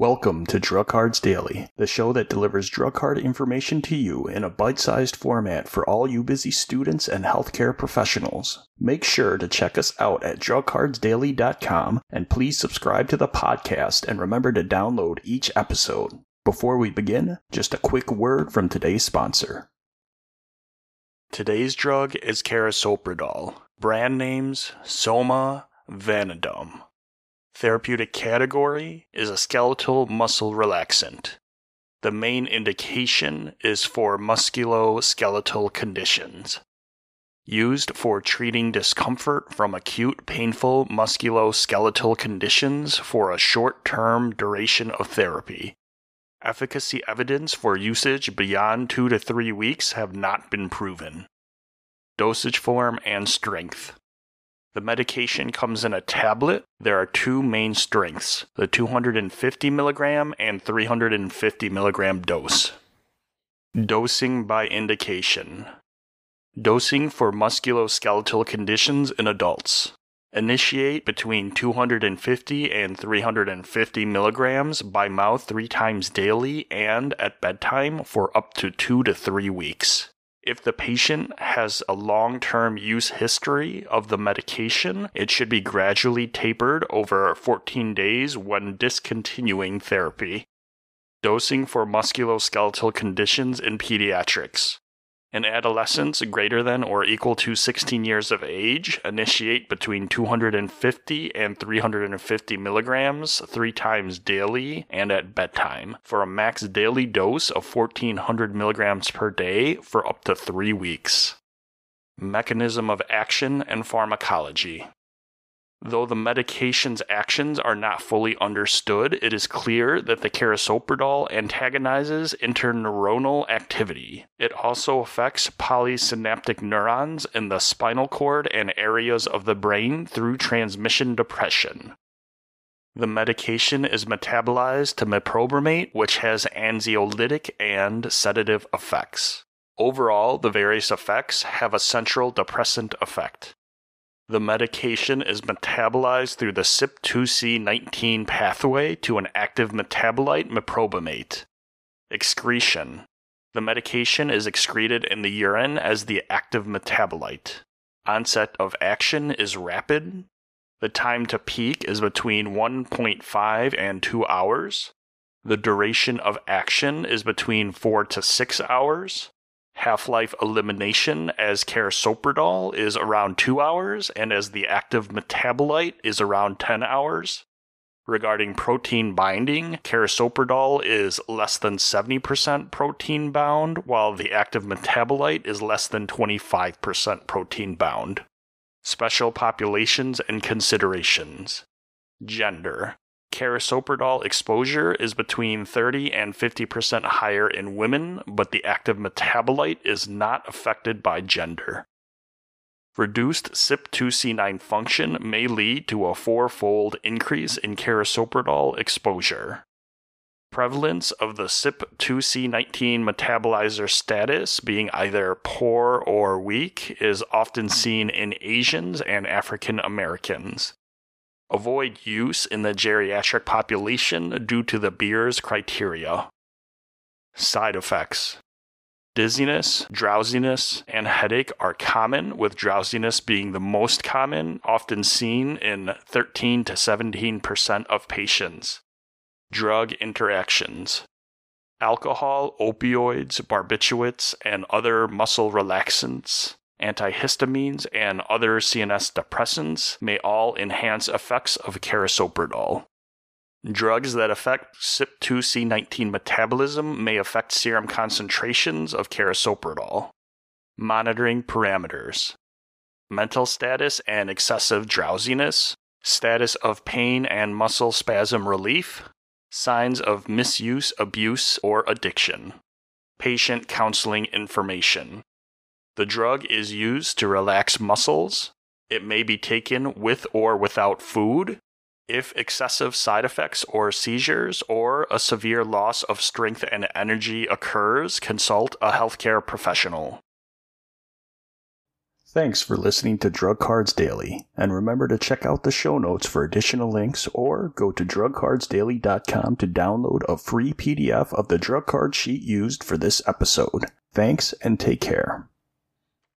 Welcome to Drug Cards Daily, the show that delivers drug card information to you in a bite sized format for all you busy students and healthcare professionals. Make sure to check us out at drugcardsdaily.com and please subscribe to the podcast and remember to download each episode. Before we begin, just a quick word from today's sponsor. Today's drug is carisoprodol. Brand names Soma, Vanadom. Therapeutic category is a skeletal muscle relaxant. The main indication is for musculoskeletal conditions. Used for treating discomfort from acute painful musculoskeletal conditions for a short term duration of therapy. Efficacy evidence for usage beyond two to three weeks have not been proven. Dosage form and strength. The medication comes in a tablet. There are two main strengths the 250 milligram and 350 milligram dose. Dosing by indication. Dosing for musculoskeletal conditions in adults. Initiate between 250 and 350 milligrams by mouth three times daily and at bedtime for up to two to three weeks. If the patient has a long term use history of the medication, it should be gradually tapered over 14 days when discontinuing therapy. Dosing for musculoskeletal conditions in pediatrics. In adolescents greater than or equal to 16 years of age, initiate between 250 and 350 milligrams three times daily and at bedtime for a max daily dose of 1400 milligrams per day for up to three weeks. Mechanism of action and pharmacology. Though the medication's actions are not fully understood, it is clear that the carisoprodol antagonizes interneuronal activity. It also affects polysynaptic neurons in the spinal cord and areas of the brain through transmission depression. The medication is metabolized to meprobamate, which has anxiolytic and sedative effects. Overall, the various effects have a central depressant effect. The medication is metabolized through the CYP2C19 pathway to an active metabolite, meprobamate. Excretion. The medication is excreted in the urine as the active metabolite. Onset of action is rapid. The time to peak is between 1.5 and 2 hours. The duration of action is between 4 to 6 hours half life elimination as carisoprodol is around two hours, and as the active metabolite is around 10 hours. Regarding protein binding, carisoprodol is less than 70% protein bound, while the active metabolite is less than 25% protein bound. Special populations and considerations. Gender. Carisoprodol exposure is between 30 and 50% higher in women, but the active metabolite is not affected by gender. Reduced CYP2C9 function may lead to a fourfold increase in carisoprodol exposure. Prevalence of the CYP2C19 metabolizer status being either poor or weak is often seen in Asians and African Americans. Avoid use in the geriatric population due to the Beers criteria. Side effects Dizziness, drowsiness, and headache are common, with drowsiness being the most common, often seen in 13 to 17% of patients. Drug interactions Alcohol, opioids, barbiturates, and other muscle relaxants antihistamines, and other CNS depressants may all enhance effects of carisoprodol. Drugs that affect CYP2C19 metabolism may affect serum concentrations of carisoprodol. Monitoring parameters. Mental status and excessive drowsiness, status of pain and muscle spasm relief, signs of misuse, abuse, or addiction, patient counseling information, the drug is used to relax muscles. It may be taken with or without food. If excessive side effects or seizures or a severe loss of strength and energy occurs, consult a healthcare professional. Thanks for listening to Drug Cards Daily, and remember to check out the show notes for additional links or go to drugcardsdaily.com to download a free PDF of the drug card sheet used for this episode. Thanks and take care.